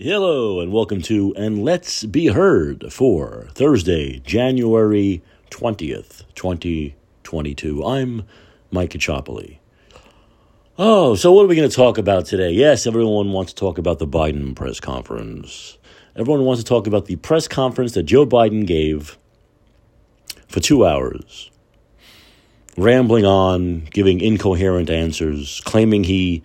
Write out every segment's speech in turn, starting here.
Hello and welcome to And Let's Be Heard for Thursday, January 20th, 2022. I'm Mike Caccioppoli. Oh, so what are we going to talk about today? Yes, everyone wants to talk about the Biden press conference. Everyone wants to talk about the press conference that Joe Biden gave for two hours, rambling on, giving incoherent answers, claiming he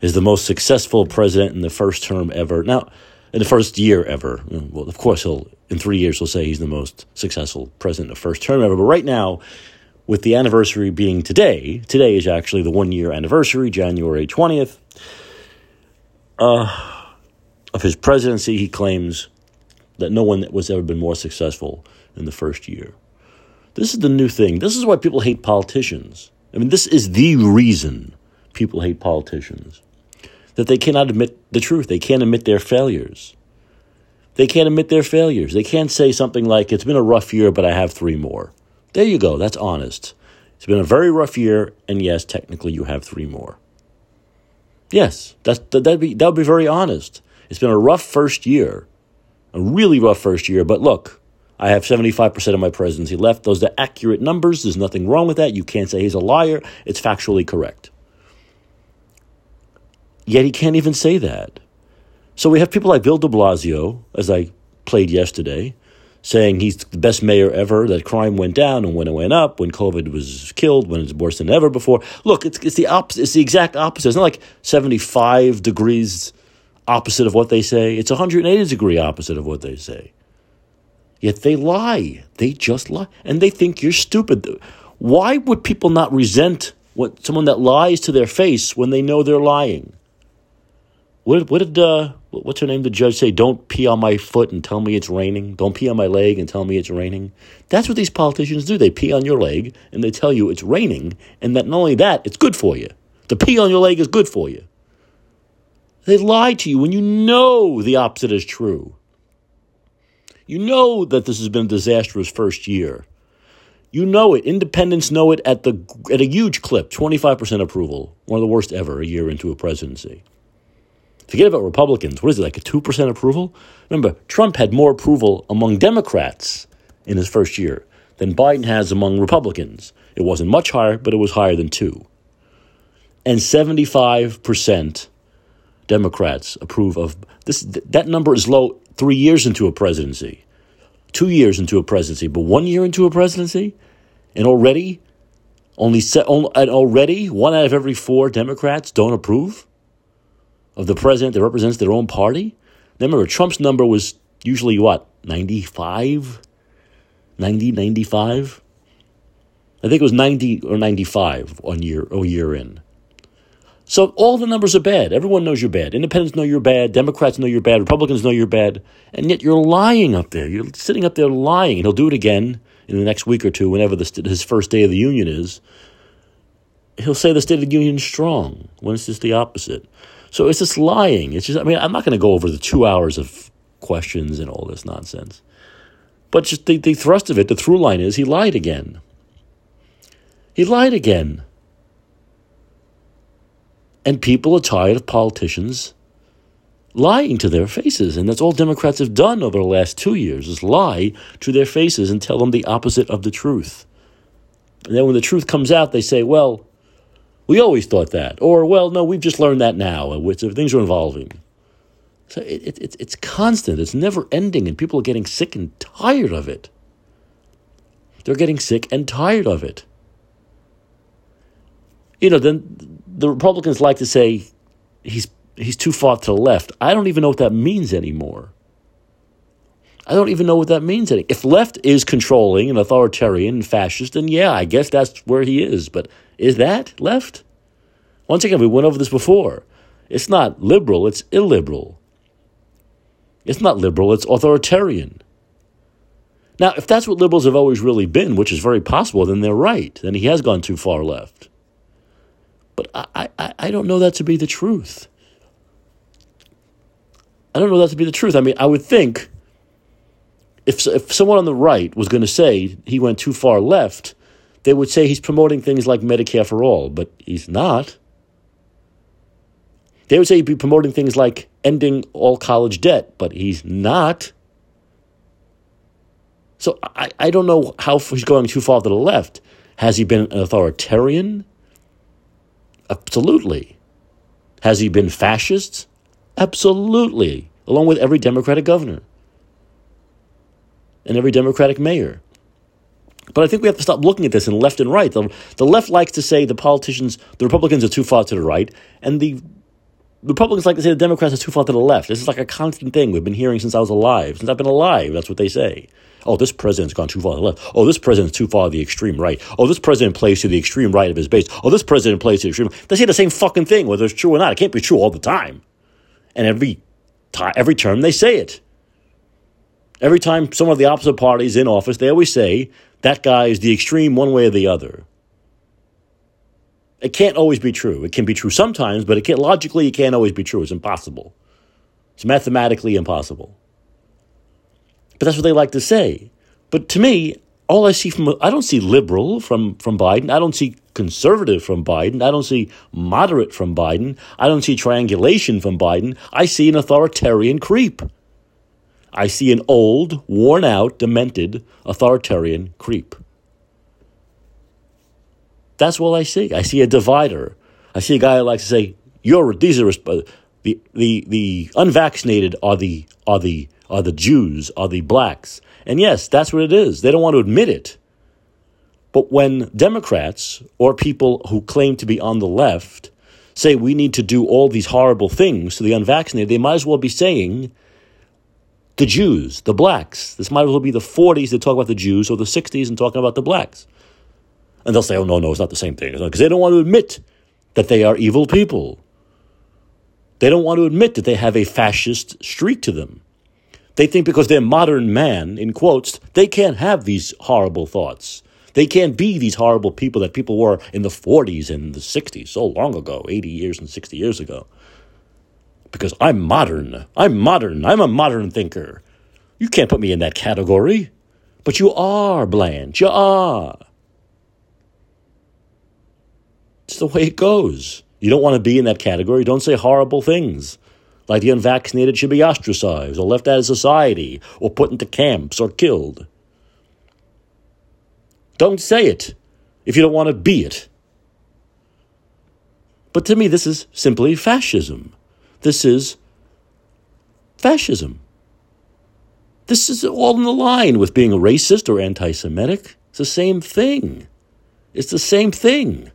is the most successful president in the first term ever. Now, in the first year ever. Well, of course, he'll in three years he'll say he's the most successful president in the first term ever. But right now, with the anniversary being today, today is actually the one year anniversary, January twentieth, uh, of his presidency. He claims that no one was ever been more successful in the first year. This is the new thing. This is why people hate politicians. I mean, this is the reason people hate politicians that they cannot admit the truth. They can't admit their failures. They can't admit their failures. They can't say something like, it's been a rough year, but I have three more. There you go. That's honest. It's been a very rough year, and yes, technically you have three more. Yes, that's, that'd, be, that'd be very honest. It's been a rough first year, a really rough first year, but look, I have 75% of my presidency left. Those are accurate numbers. There's nothing wrong with that. You can't say he's a liar. It's factually correct. Yet he can't even say that. So we have people like Bill de Blasio, as I played yesterday, saying he's the best mayor ever, that crime went down and when it went up, when COVID was killed, when it's worse than ever before. Look, it's, it's the opposite. It's the exact opposite. It's not like 75 degrees opposite of what they say. It's 180 degree opposite of what they say. Yet they lie. They just lie. And they think you're stupid. Why would people not resent what someone that lies to their face when they know they're lying? What, what did uh, what's her name? The judge say, "Don't pee on my foot and tell me it's raining. Don't pee on my leg and tell me it's raining." That's what these politicians do. They pee on your leg and they tell you it's raining, and that not only that, it's good for you. To pee on your leg is good for you. They lie to you when you know the opposite is true. You know that this has been a disastrous first year. You know it. Independents know it at the at a huge clip, twenty five percent approval, one of the worst ever a year into a presidency. Forget about Republicans. What is it, like a 2% approval? Remember, Trump had more approval among Democrats in his first year than Biden has among Republicans. It wasn't much higher, but it was higher than 2. And 75% Democrats approve of this. That number is low three years into a presidency, two years into a presidency, but one year into a presidency, and already, only and already one out of every four Democrats don't approve of the president that represents their own party. Remember, Trump's number was usually what, 95? 90, 95? I think it was 90 or 95 on year, a year in. So all the numbers are bad. Everyone knows you're bad. Independents know you're bad. Democrats know you're bad. Republicans know you're bad. And yet you're lying up there. You're sitting up there lying. And he'll do it again in the next week or two, whenever the, his first day of the union is. He'll say the State of the Union is strong when it's just the opposite. So it's just lying. It's just, I mean, I'm not going to go over the two hours of questions and all this nonsense. But just the, the thrust of it, the through line is he lied again. He lied again. And people are tired of politicians lying to their faces. And that's all Democrats have done over the last two years is lie to their faces and tell them the opposite of the truth. And then when the truth comes out, they say, well, we always thought that. Or, well, no, we've just learned that now. Uh, which uh, things are evolving. So it, it, it's constant. It's never ending, and people are getting sick and tired of it. They're getting sick and tired of it. You know, then the Republicans like to say he's he's too far to the left. I don't even know what that means anymore. I don't even know what that means. Anymore. If left is controlling and authoritarian and fascist, then yeah, I guess that's where he is. But is that left? Once again, we went over this before. It's not liberal, it's illiberal. It's not liberal, it's authoritarian. Now, if that's what liberals have always really been, which is very possible, then they're right. Then he has gone too far left. But I, I, I don't know that to be the truth. I don't know that to be the truth. I mean, I would think if, if someone on the right was going to say he went too far left, they would say he's promoting things like Medicare for all, but he's not. They would say he'd be promoting things like ending all college debt, but he's not. So I, I don't know how he's going too far to the left. Has he been an authoritarian? Absolutely. Has he been fascist? Absolutely. Along with every Democratic governor and every Democratic mayor. But I think we have to stop looking at this in left and right. The, the left likes to say the politicians, the Republicans are too far to the right, and the Republicans like to say the Democrats are too far to the left. This is like a constant thing we've been hearing since I was alive. Since I've been alive, that's what they say. Oh, this president's gone too far to the left. Oh, this president's too far to the extreme right. Oh, this president plays to the extreme right of his base. Oh, this president plays to the extreme. They say the same fucking thing, whether it's true or not. It can't be true all the time. And every time, every term, they say it. Every time someone of the opposite party is in office, they always say that guy is the extreme one way or the other. It can't always be true. It can be true sometimes, but it can't, logically, it can't always be true. It's impossible. It's mathematically impossible. But that's what they like to say. But to me, all I see from I don't see liberal from from Biden. I don't see conservative from Biden. I don't see moderate from Biden. I don't see triangulation from Biden. I see an authoritarian creep. I see an old, worn out, demented authoritarian creep. That's what I see. I see a divider. I see a guy who likes to say, "You're these are the the the unvaccinated are the are the are the Jews are the blacks." And yes, that's what it is. They don't want to admit it. But when Democrats or people who claim to be on the left say we need to do all these horrible things to the unvaccinated, they might as well be saying the Jews, the blacks. This might as well be the 40s that talk about the Jews or the 60s and talking about the blacks. And they'll say, oh, no, no, it's not the same thing. Because they don't want to admit that they are evil people. They don't want to admit that they have a fascist streak to them. They think because they're modern man, in quotes, they can't have these horrible thoughts. They can't be these horrible people that people were in the 40s and the 60s, so long ago, 80 years and 60 years ago. Because I'm modern. I'm modern. I'm a modern thinker. You can't put me in that category. But you are, Blanche. You are. It's the way it goes. You don't want to be in that category. Don't say horrible things. Like the unvaccinated should be ostracized or left out of society or put into camps or killed. Don't say it if you don't want to be it. But to me, this is simply fascism. This is fascism. This is all in the line with being a racist or anti Semitic. It's the same thing. It's the same thing.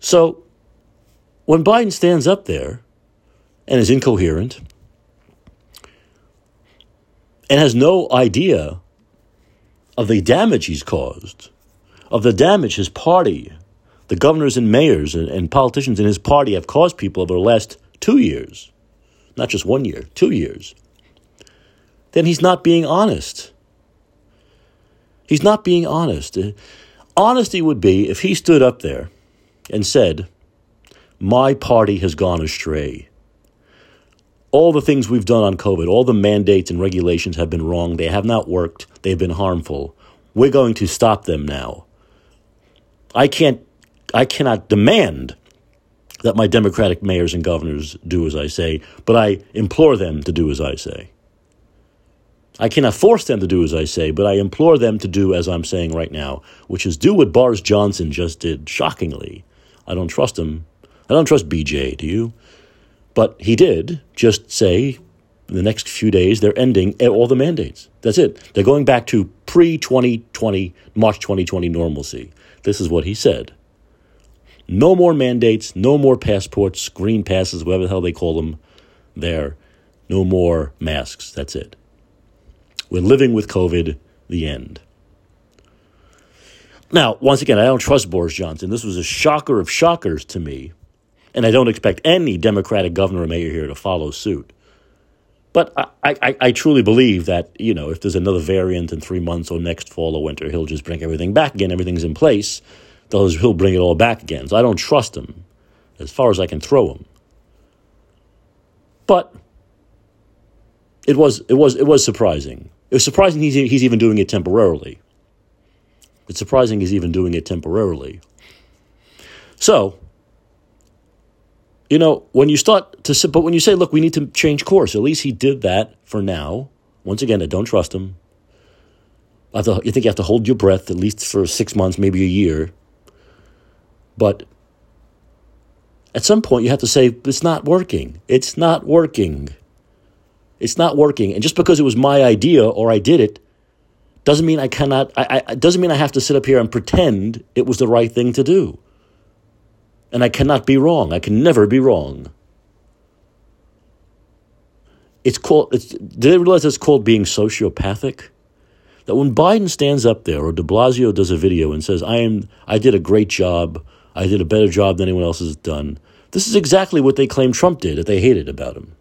So when Biden stands up there and is incoherent and has no idea of the damage he's caused, of the damage his party, the governors and mayors and, and politicians in his party have caused people over the last two years, not just one year, two years, then he's not being honest. He's not being honest. Honesty would be if he stood up there and said, My party has gone astray. All the things we've done on COVID, all the mandates and regulations have been wrong. They have not worked. They've been harmful. We're going to stop them now. I can't I cannot demand that my Democratic mayors and governors do as I say, but I implore them to do as I say. I cannot force them to do as I say, but I implore them to do as I'm saying right now, which is do what Boris Johnson just did, shockingly. I don't trust him. I don't trust BJ, do you? But he did just say in the next few days they're ending all the mandates. That's it. They're going back to pre 2020, March 2020 normalcy. This is what he said. No more mandates, no more passports, green passes, whatever the hell they call them there. No more masks. That's it. We're living with COVID, the end. Now, once again, I don't trust Boris Johnson. This was a shocker of shockers to me, and I don't expect any Democratic governor or mayor here to follow suit. But I, I, I, truly believe that, you know, if there's another variant in three months or next fall or winter, he'll just bring everything back again. Everything's in place. He'll bring it all back again. So I don't trust him as far as I can throw him. But it was, it was, it was surprising. It was surprising he's, he's even doing it temporarily. It's surprising he's even doing it temporarily. So, you know, when you start to, but when you say, look, we need to change course, at least he did that for now. Once again, I don't trust him. I to, you think you have to hold your breath at least for six months, maybe a year. But at some point, you have to say, it's not working. It's not working. It's not working. And just because it was my idea or I did it, doesn't mean I cannot, I, I, doesn't mean I have to sit up here and pretend it was the right thing to do. And I cannot be wrong. I can never be wrong. It's called, it's, did they realize it's called being sociopathic? That when Biden stands up there or de Blasio does a video and says, I am, I did a great job, I did a better job than anyone else has done, this is exactly what they claim Trump did that they hated about him.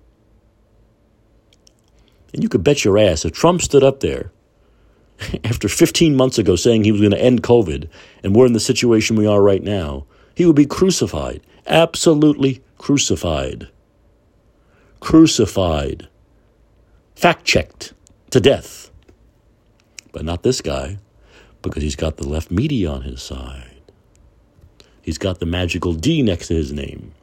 And you could bet your ass if Trump stood up there after 15 months ago saying he was going to end COVID and we're in the situation we are right now, he would be crucified. Absolutely crucified. Crucified. Fact checked to death. But not this guy, because he's got the left media on his side. He's got the magical D next to his name.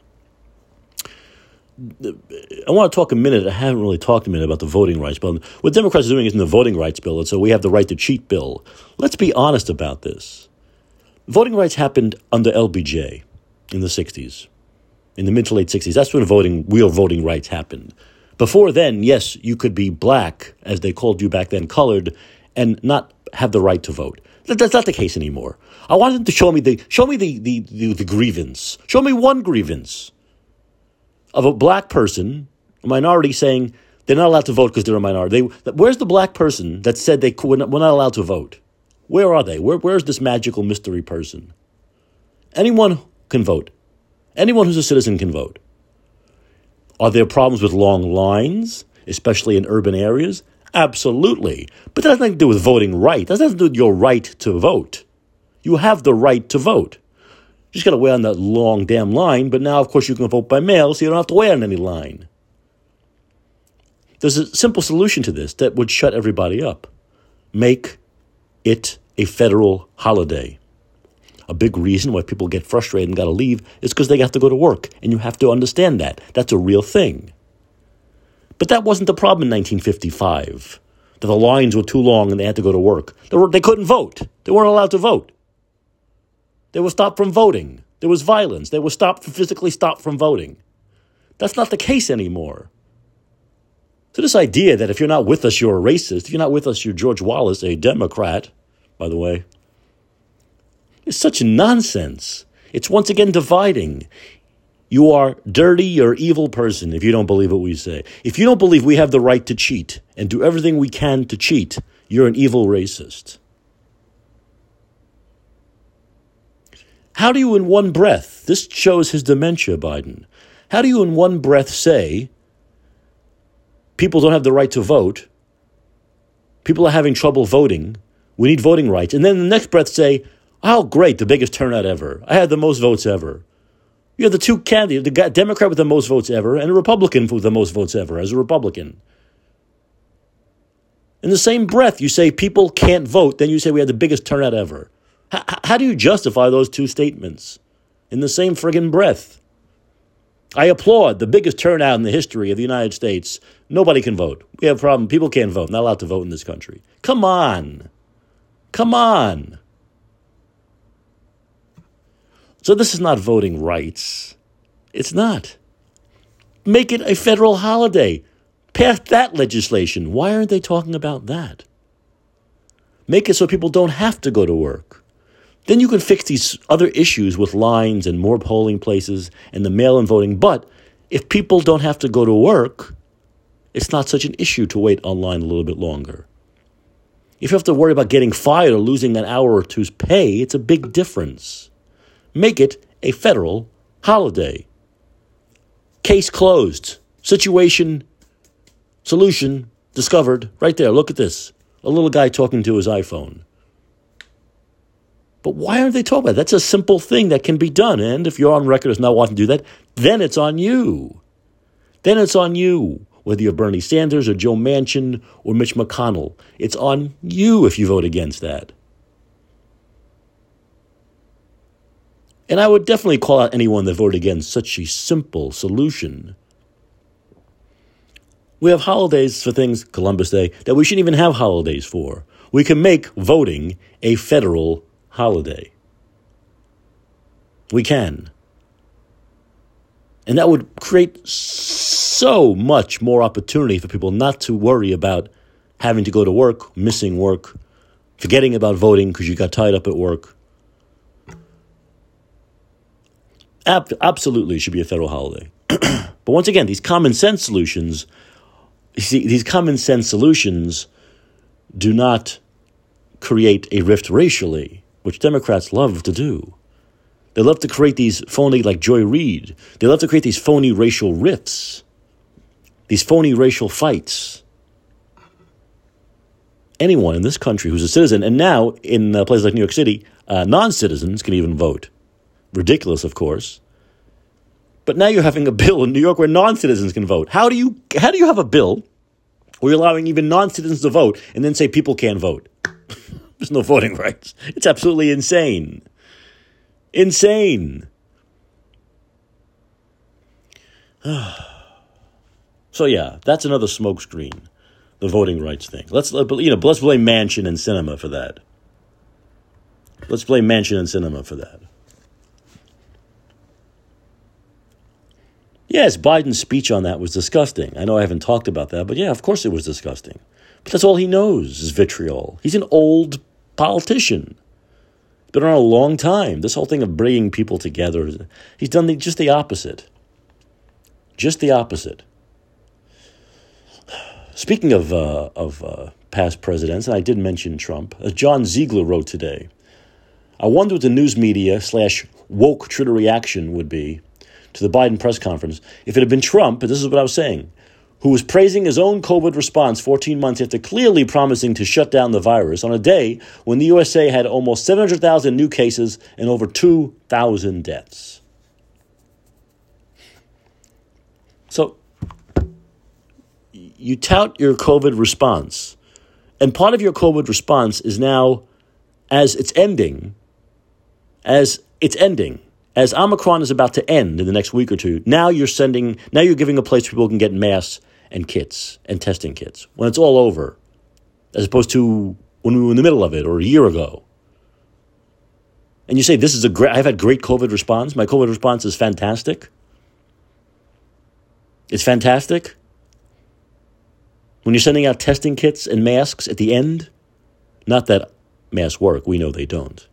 I want to talk a minute. I haven't really talked a minute about the voting rights bill. What Democrats are doing is in the voting rights bill, and so we have the right to cheat bill. Let's be honest about this. Voting rights happened under LBJ in the 60s, in the mid to late 60s. That's when voting, real voting rights happened. Before then, yes, you could be black, as they called you back then, colored, and not have the right to vote. That's not the case anymore. I want them to show me the show me the, the, the, the grievance. Show me one grievance of a black person, a minority, saying they're not allowed to vote because they're a minority. They, where's the black person that said they were not, not allowed to vote? Where are they? Where, where's this magical mystery person? Anyone can vote. Anyone who's a citizen can vote. Are there problems with long lines, especially in urban areas? Absolutely. But that has nothing to do with voting right. That has nothing to do with your right to vote. You have the right to vote. You just got to wait on that long damn line, but now, of course, you can vote by mail, so you don't have to wait on any line. There's a simple solution to this that would shut everybody up. Make it a federal holiday. A big reason why people get frustrated and got to leave is because they have to go to work, and you have to understand that. That's a real thing. But that wasn't the problem in 1955, that the lines were too long and they had to go to work. They, were, they couldn't vote, they weren't allowed to vote. They were stopped from voting. There was violence. They were stopped, physically stopped from voting. That's not the case anymore. So, this idea that if you're not with us, you're a racist, if you're not with us, you're George Wallace, a Democrat, by the way, is such nonsense. It's once again dividing. You are dirty or evil person if you don't believe what we say. If you don't believe we have the right to cheat and do everything we can to cheat, you're an evil racist. How do you, in one breath, this shows his dementia, Biden, how do you, in one breath, say people don't have the right to vote, people are having trouble voting, we need voting rights, and then the next breath say, oh, great, the biggest turnout ever, I had the most votes ever. You have the two candidates, the Democrat with the most votes ever, and a Republican with the most votes ever as a Republican. In the same breath, you say people can't vote, then you say we had the biggest turnout ever. How, how do you justify those two statements in the same friggin' breath? I applaud the biggest turnout in the history of the United States. Nobody can vote. We have a problem. People can't vote. Not allowed to vote in this country. Come on. Come on. So this is not voting rights. It's not. Make it a federal holiday. Pass that legislation. Why aren't they talking about that? Make it so people don't have to go to work. Then you can fix these other issues with lines and more polling places and the mail in voting. But if people don't have to go to work, it's not such an issue to wait online a little bit longer. If you have to worry about getting fired or losing an hour or two's pay, it's a big difference. Make it a federal holiday. Case closed. Situation, solution discovered. Right there. Look at this. A little guy talking to his iPhone. But why aren't they talking about it? That's a simple thing that can be done. And if you're on record as not wanting to do that, then it's on you. Then it's on you. Whether you're Bernie Sanders or Joe Manchin or Mitch McConnell, it's on you if you vote against that. And I would definitely call out anyone that voted against such a simple solution. We have holidays for things, Columbus Day, that we shouldn't even have holidays for. We can make voting a federal holiday. We can. And that would create so much more opportunity for people not to worry about having to go to work, missing work, forgetting about voting because you got tied up at work. Ab- absolutely should be a federal holiday. but once again, these common sense solutions, see, these common sense solutions do not create a rift racially, which Democrats love to do. They love to create these phony, like Joy Reid, they love to create these phony racial rifts, these phony racial fights. Anyone in this country who's a citizen, and now in uh, places like New York City, uh, non citizens can even vote. Ridiculous, of course. But now you're having a bill in New York where non citizens can vote. How do you how do you have a bill where you're allowing even non citizens to vote and then say people can't vote? There's no voting rights. It's absolutely insane. Insane. so yeah, that's another smokescreen, the voting rights thing. Let's uh, you know, let's blame Manchin and Sinema for that. Let's blame Manchin and Sinema for that. Yes, Biden's speech on that was disgusting. I know I haven't talked about that, but yeah, of course it was disgusting. But that's all he knows is vitriol. He's an old politician been around a long time. This whole thing of bringing people together, he's done the, just the opposite. Just the opposite. Speaking of uh, of uh, past presidents, and I did mention Trump, as John Ziegler wrote today, I wonder what the news media slash woke Twitter reaction would be to the Biden press conference if it had been Trump. This is what I was saying who was praising his own COVID response 14 months after clearly promising to shut down the virus on a day when the USA had almost 700,000 new cases and over 2,000 deaths. So, you tout your COVID response, and part of your COVID response is now, as it's ending, as it's ending, as Omicron is about to end in the next week or two, now you're sending, now you're giving a place people can get masks and kits and testing kits when it's all over, as opposed to when we were in the middle of it or a year ago. And you say, This is a great, I've had great COVID response. My COVID response is fantastic. It's fantastic. When you're sending out testing kits and masks at the end, not that masks work, we know they don't.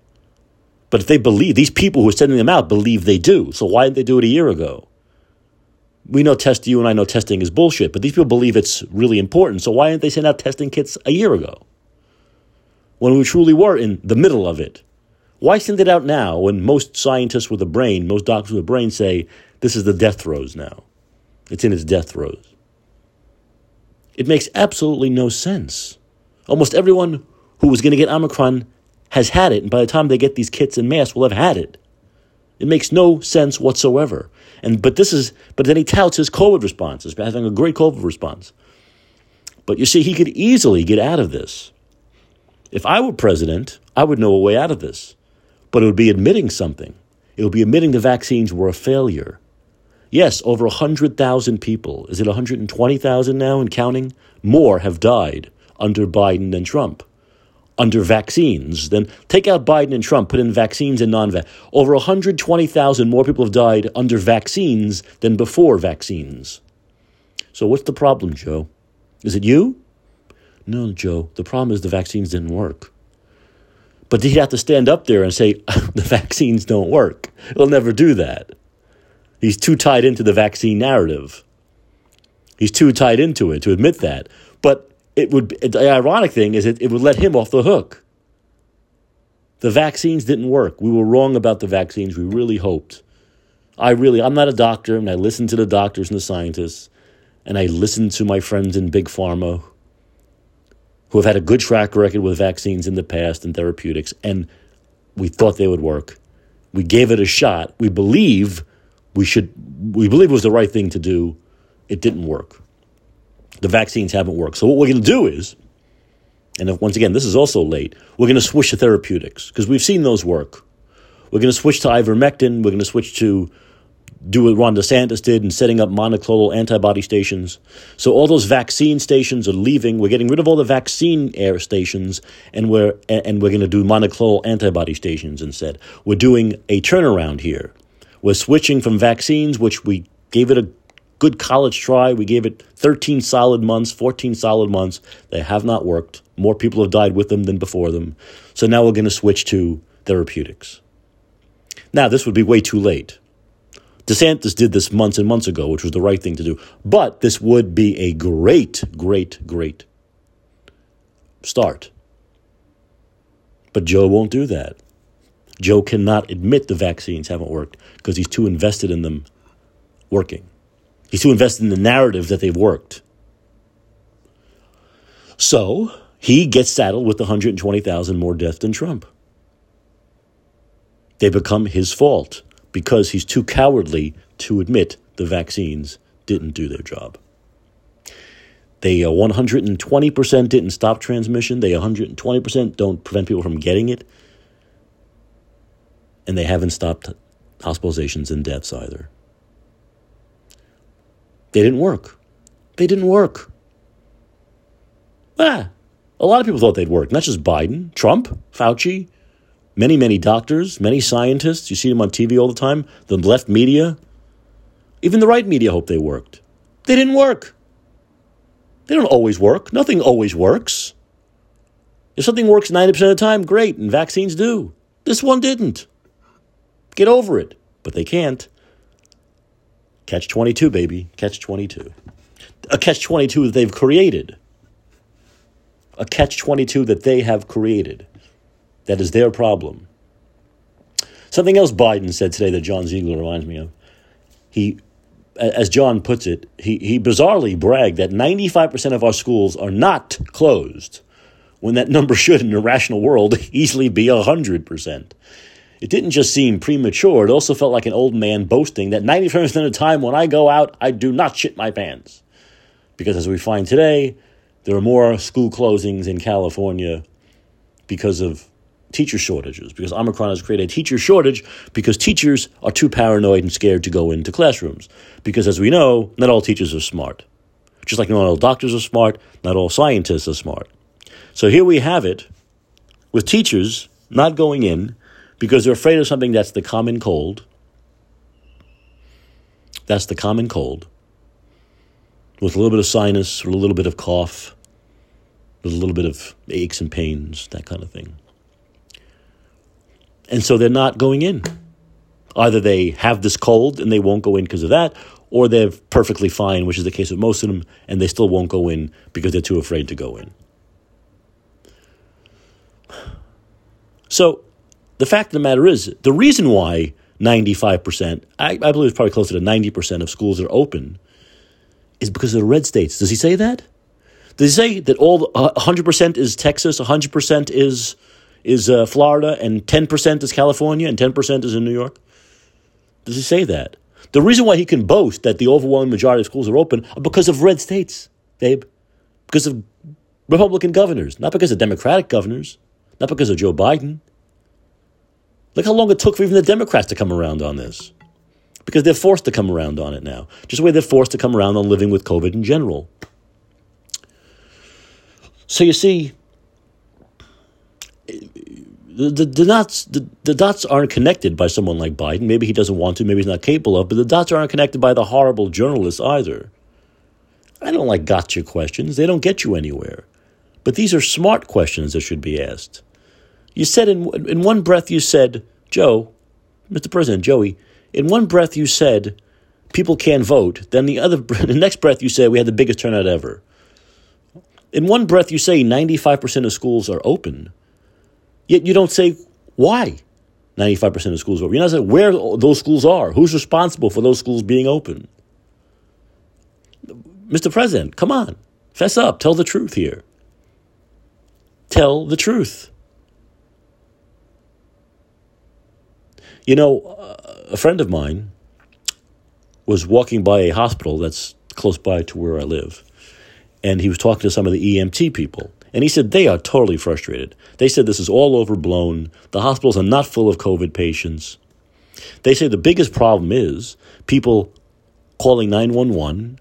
But if they believe, these people who are sending them out believe they do. So why didn't they do it a year ago? We know test you and I know testing is bullshit, but these people believe it's really important. So why didn't they send out testing kits a year ago? When we truly were in the middle of it. Why send it out now when most scientists with a brain, most doctors with a brain say this is the death throes now? It's in its death throes. It makes absolutely no sense. Almost everyone who was going to get Omicron has had it, and by the time they get these kits and masks, will have had it. It makes no sense whatsoever. And but this is but then he touts his COVID response as having a great COVID response. But you see, he could easily get out of this. If I were president, I would know a way out of this. But it would be admitting something. It would be admitting the vaccines were a failure. Yes, over 100,000 people, is it 120,000 now and counting? More have died under Biden than Trump under vaccines. Then take out Biden and Trump, put in vaccines and non vaccines. Over 120,000 more people have died under vaccines than before vaccines. So what's the problem, Joe? Is it you? No, Joe. The problem is the vaccines didn't work. But he'd have to stand up there and say, the vaccines don't work. He'll never do that. He's too tied into the vaccine narrative. He's too tied into it to admit that. But it would the ironic thing is it, it would let him off the hook. The vaccines didn't work. We were wrong about the vaccines. We really hoped. I really, I'm not a doctor, and I listen to the doctors and the scientists, and I listen to my friends in Big Pharma who have had a good track record with vaccines in the past and therapeutics, and we thought they would work. We gave it a shot. We believe we should, we believe it was the right thing to do. It didn't work the vaccines haven't worked. So what we're going to do is, and if, once again, this is also late, we're going to switch to therapeutics because we've seen those work. we're going to switch to ivermectin. We're going to switch to do what Ron DeSantis did in setting up monoclonal antibody stations. So all those vaccine stations are leaving. We're getting rid of all the vaccine air stations, and we're and we're going to do monoclonal antibody stations instead. We're doing a turnaround here. We're switching from vaccines, which we gave it a good college try. We gave it 13 solid months, 14 solid months. They have not worked. More people have died with them than before them. So now we're going to switch to therapeutics. Now, this would be way too late. DeSantis did this months and months ago, which was the right thing to do. But this would be a great, great, great start. But Joe won't do that. Joe cannot admit the vaccines haven't worked because he's too invested in them working. He's too invested in the narrative that they've worked. So he gets saddled with 120,000 more deaths than Trump. They become his fault because he's too cowardly to admit the vaccines didn't do their job. They uh, 120% didn't stop transmission. They 120% don't prevent people from getting it. And they haven't stopped hospitalizations and deaths either. They didn't work. They didn't work. Ah, a lot of people thought they'd work, not just Biden, Trump, Fauci, many, many doctors, many scientists. You see them on TV all the time. The left media, even the right media, hope they worked. They didn't work. They don't always work. Nothing always works. If something works 90% of the time, great, and vaccines do. This one didn't. Get over it. But they can't. Catch 22, baby. Catch 22. A catch 22 that they've created. A catch 22 that they have created. That is their problem. Something else Biden said today that John Ziegler reminds me of. He, as John puts it, he, he bizarrely bragged that 95% of our schools are not closed, when that number should, in a rational world, easily be 100%. It didn't just seem premature, it also felt like an old man boasting that 95% of the time when I go out, I do not shit my pants. Because as we find today, there are more school closings in California because of teacher shortages, because Omicron has created a teacher shortage because teachers are too paranoid and scared to go into classrooms. Because as we know, not all teachers are smart. Just like not all doctors are smart, not all scientists are smart. So here we have it with teachers not going in because they're afraid of something that's the common cold. That's the common cold. With a little bit of sinus, or a little bit of cough, with a little bit of aches and pains, that kind of thing. And so they're not going in. Either they have this cold and they won't go in because of that, or they're perfectly fine, which is the case with most of them, and they still won't go in because they're too afraid to go in. So the fact of the matter is, the reason why 95%, I, I believe it's probably closer to 90% of schools are open, is because of the red states. Does he say that? Does he say that all uh, 100% is Texas, 100% is is uh, Florida, and 10% is California, and 10% is in New York? Does he say that? The reason why he can boast that the overwhelming majority of schools are open are because of red states, babe. Because of Republican governors, not because of Democratic governors, not because of Joe Biden. Look how long it took for even the Democrats to come around on this. Because they're forced to come around on it now. Just the way they're forced to come around on living with COVID in general. So you see, the, the, the the, the dots aren't connected by someone like Biden. Maybe he doesn't want to, maybe he's not capable of, but the dots aren't connected by the horrible journalists either. I don't like gotcha questions. They don't get you anywhere. But these are smart questions that should be asked. You said in in one breath you said, Joe, Mr. President, Joey, in one breath you said people can't vote. Then the other the next breath you said we had the biggest turnout ever. In one breath you say 95% of schools are open. Yet you don't say why 95% of schools are open. You're not saying where those schools are. Who's responsible for those schools being open? Mr. President, come on. Fess up. Tell the truth here. Tell the truth. You know, uh, a friend of mine was walking by a hospital that's close by to where I live, and he was talking to some of the EMT people. And he said they are totally frustrated. They said this is all overblown. The hospitals are not full of COVID patients. They say the biggest problem is people calling 911,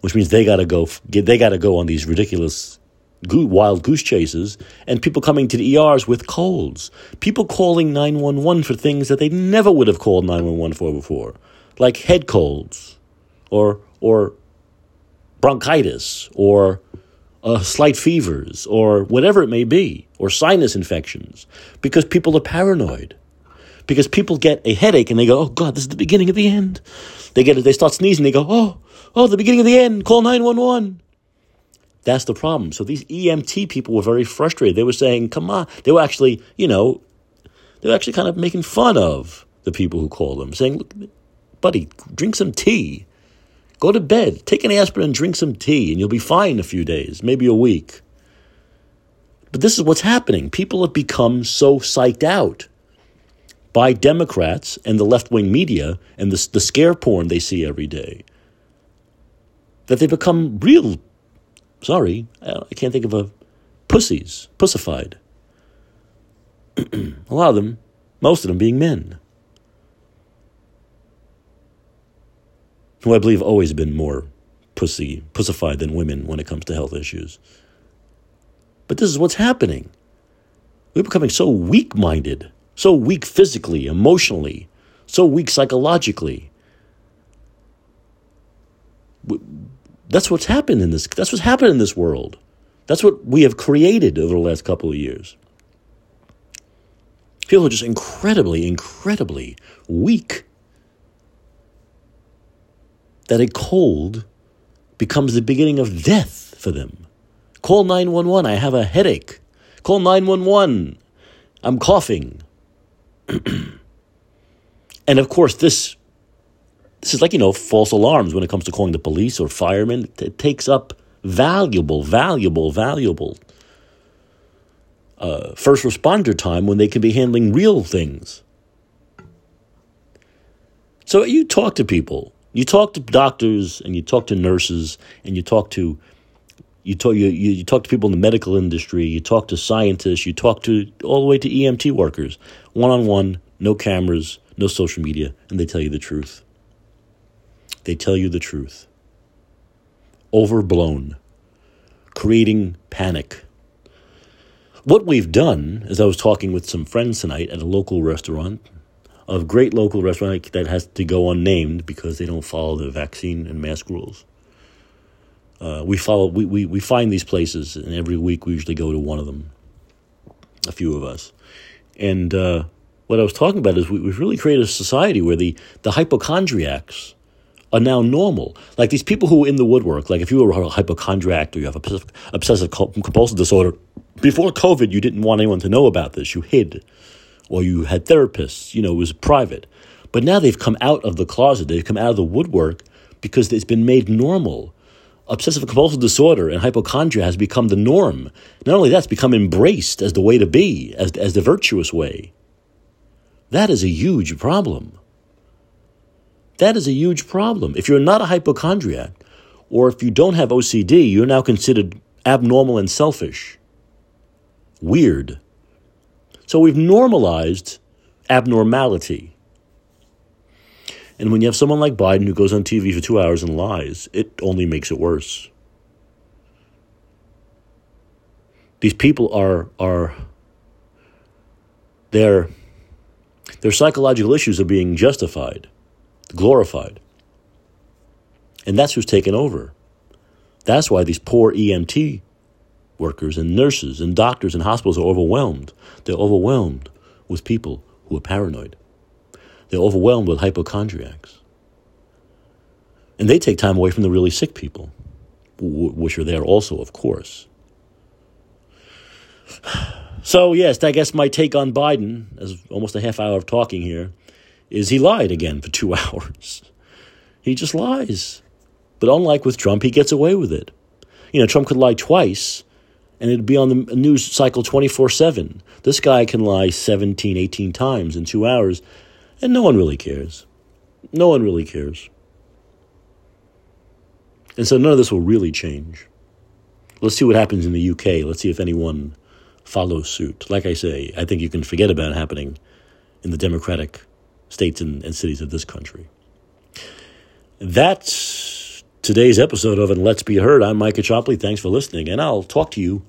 which means they got to go they got to go on these ridiculous wild goose chases and people coming to the ERs with colds. People calling 911 for things that they never would have called 911 for before, like head colds or or bronchitis or uh, slight fevers or whatever it may be, or sinus infections, because people are paranoid. Because people get a headache and they go, "Oh God, this is the beginning of the end." They get it. They start sneezing. They go, "Oh, oh, the beginning of the end. Call nine one one." That's the problem. So these EMT people were very frustrated. They were saying, "Come on." They were actually, you know, they were actually kind of making fun of the people who call them, saying, "Look, buddy, drink some tea." Go to bed, take an aspirin, and drink some tea, and you'll be fine in a few days, maybe a week. But this is what's happening. People have become so psyched out by Democrats and the left wing media and the, the scare porn they see every day that they become real, sorry, I can't think of a, pussies, pussified. a lot of them, most of them being men. who I believe always been more pussy, pussified than women when it comes to health issues. But this is what's happening. We're becoming so weak minded, so weak physically, emotionally, so weak psychologically. That's what's happened in this. That's what's happened in this world. That's what we have created over the last couple of years. People are just incredibly, incredibly weak that a cold becomes the beginning of death for them. Call 911, I have a headache. Call 911, I'm coughing. and of course, this this is like, you know, false alarms when it comes to calling the police or firemen. It takes up valuable, valuable, valuable uh, first responder time when they can be handling real things. So you talk to people you talk to doctors and you talk to nurses and you talk to you talk you, you talk to people in the medical industry, you talk to scientists, you talk to all the way to EMT workers, one on one, no cameras, no social media, and they tell you the truth. They tell you the truth. Overblown, creating panic. What we've done, as I was talking with some friends tonight at a local restaurant, a great local restaurant that has to go unnamed because they don't follow the vaccine and mask rules. Uh, we follow we, we, we find these places and every week we usually go to one of them a few of us and uh, what i was talking about is we, we've really created a society where the, the hypochondriacs are now normal like these people who are in the woodwork like if you were a hypochondriac or you have a obsessive compulsive disorder before covid you didn't want anyone to know about this you hid or you had therapists, you know, it was private. But now they've come out of the closet, they've come out of the woodwork because it's been made normal. Obsessive compulsive disorder and hypochondria has become the norm. Not only that, it's become embraced as the way to be, as, as the virtuous way. That is a huge problem. That is a huge problem. If you're not a hypochondriac, or if you don't have OCD, you're now considered abnormal and selfish. Weird. So we've normalized abnormality. And when you have someone like Biden who goes on TV for two hours and lies, it only makes it worse. These people are are their their psychological issues are being justified, glorified. And that's who's taken over. That's why these poor EMT workers and nurses and doctors and hospitals are overwhelmed. They're overwhelmed with people who are paranoid. They're overwhelmed with hypochondriacs. And they take time away from the really sick people, which are there also, of course. So, yes, I guess my take on Biden, as almost a half hour of talking here, is he lied again for two hours. He just lies. But unlike with Trump, he gets away with it. You know, Trump could lie twice and it'd be on the news cycle 24 7. This guy can lie 17, 18 times in two hours, and no one really cares. No one really cares. And so none of this will really change. let's see what happens in the UK. Let's see if anyone follows suit. Like I say, I think you can forget about it happening in the democratic states and, and cities of this country. That's today's episode of And Let's Be Heard. I'm Mike Caccioppoli. Thanks for listening, and I'll talk to you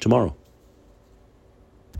tomorrow.